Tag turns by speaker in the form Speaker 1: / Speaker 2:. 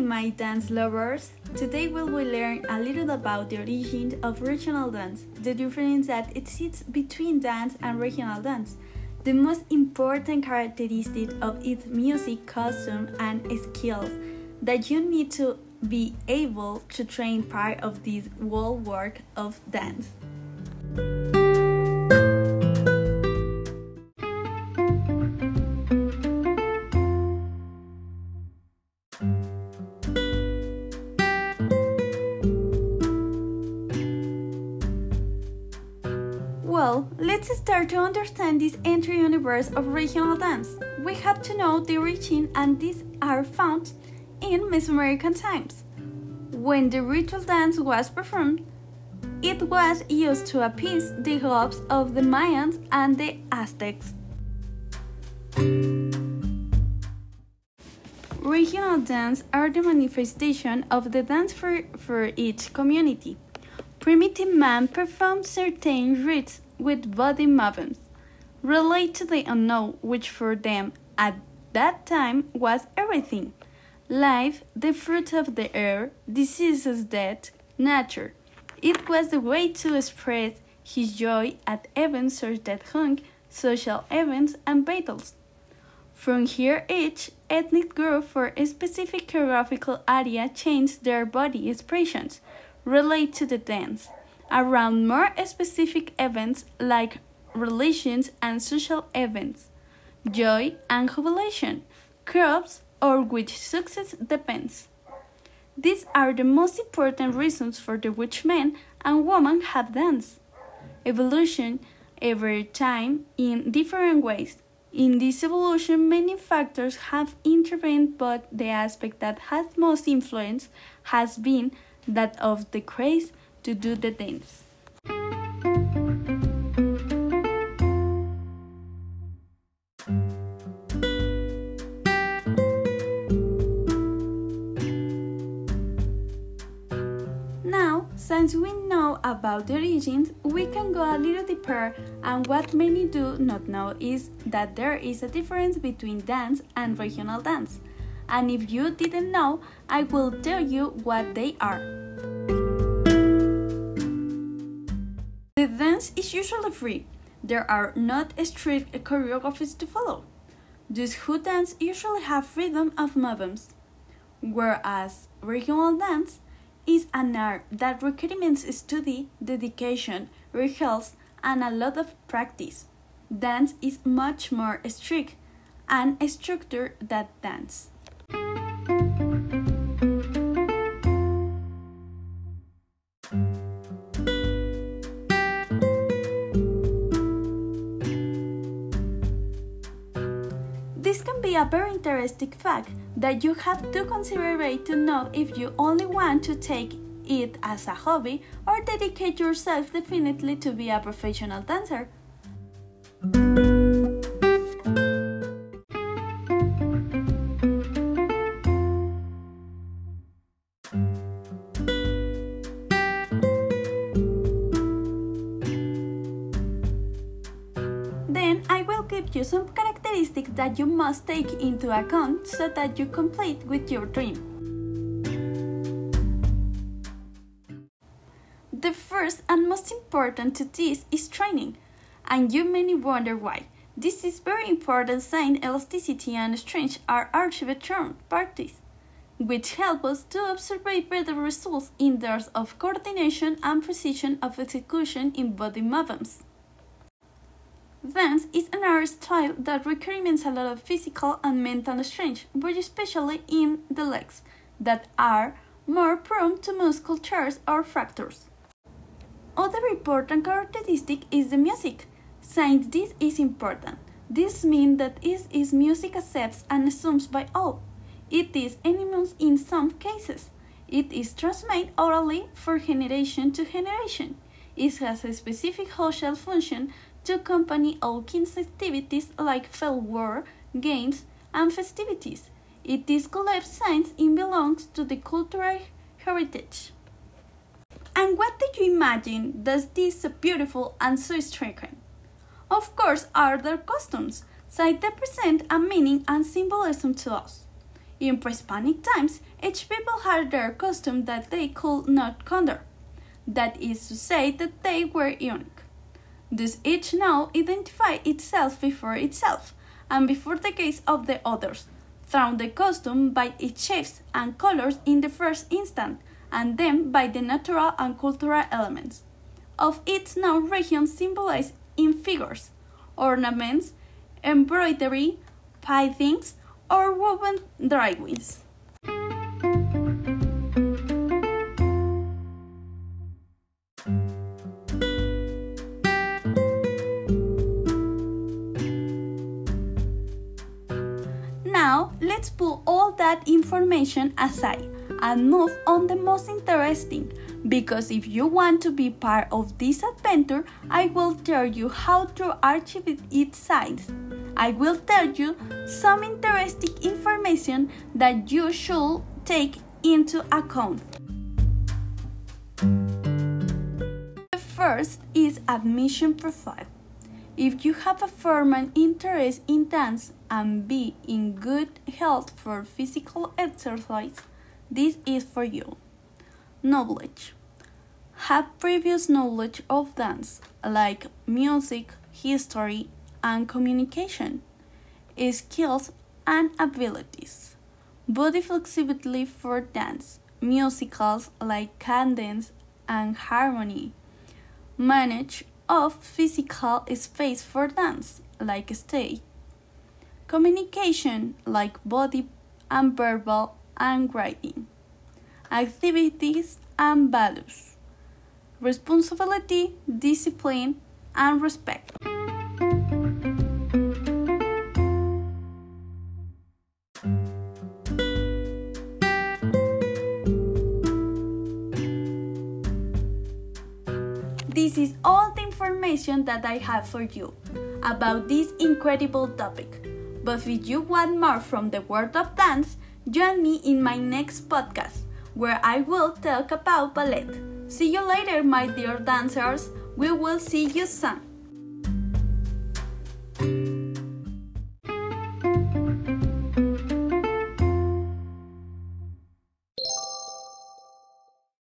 Speaker 1: My dance lovers! Today we will learn a little about the origin of regional dance, the difference that exists between dance and regional dance, the most important characteristic of its music, costume, and skills that you need to be able to train part of this whole work of dance. Well, let's start to understand this entry universe of regional dance. We have to know the origin, and these are found in Mesoamerican times. When the ritual dance was performed, it was used to appease the hopes of the Mayans and the Aztecs. Regional dance are the manifestation of the dance for, for each community. Primitive man performed certain rites with body movements relate to the unknown, which for them at that time was everything life, the fruit of the air, diseases, death, nature. It was the way to express his joy at events such as hung, social events, and battles. From here, each ethnic group for a specific geographical area changed their body expressions relate to the dance around more specific events like religions and social events, joy and jubilation, crops, or which success depends. These are the most important reasons for the which men and women have danced. Evolution every time in different ways. In this evolution, many factors have intervened, but the aspect that has most influence has been that of the craze to do the dance. Now, since we know about the origins, we can go a little deeper, and what many do not know is that there is a difference between dance and regional dance. And if you didn't know, I will tell you what they are. Dance is usually free. There are not strict choreographies to follow. Those who dance usually have freedom of movements, whereas regional dance is an art that requires study, dedication, rehearsals, and a lot of practice. Dance is much more strict and structured than dance. A very interesting fact that you have to consider to know if you only want to take it as a hobby or dedicate yourself definitely to be a professional dancer. Characteristics that you must take into account so that you complete with your dream. The first and most important to this is training, and you may wonder why. This is very important since elasticity and strength are term parties, which help us to observe better results in terms of coordination and precision of execution in body movements. Dance is an art style that requires a lot of physical and mental strength, but especially in the legs, that are more prone to muscle tears or fractures. Other important characteristic is the music. Since this is important, this means that it is music accepted and assumed by all. It is anonymous in some cases. It is transmitted orally for generation to generation. It has a specific social function to accompany all kinds of activities like farewell, games, and festivities. It is collected since it belongs to the cultural heritage. And what do you imagine does this so beautiful and so striking? Of course, are their costumes, since they present a meaning and symbolism to us. In pre-Hispanic times, Each people had their custom that they could not counter. That is to say, that they were unique. Thus, each now identify itself before itself, and before the gaze of the others, through the costume by its shapes and colors in the first instant, and then by the natural and cultural elements of its known region symbolized in figures, ornaments, embroidery, paintings, or woven drawings. Now, let's put all that information aside and move on the most interesting because if you want to be part of this adventure, I will tell you how to archive its size. I will tell you some interesting information that you should take into account. The first is admission profile. If you have a firm interest in dance and be in good health for physical exercise, this is for you. Knowledge. Have previous knowledge of dance, like music, history, and communication. Skills and abilities. Body flexibility for dance, musicals like cadence and harmony. Manage of physical space for dance, like stage. Communication, like body and verbal and writing. Activities and values. Responsibility, discipline, and respect. This is all information that I have for you about this incredible topic. But if you want more from the world of dance, join me in my next podcast where I will talk about ballet. See you later, my dear dancers. We will see you soon.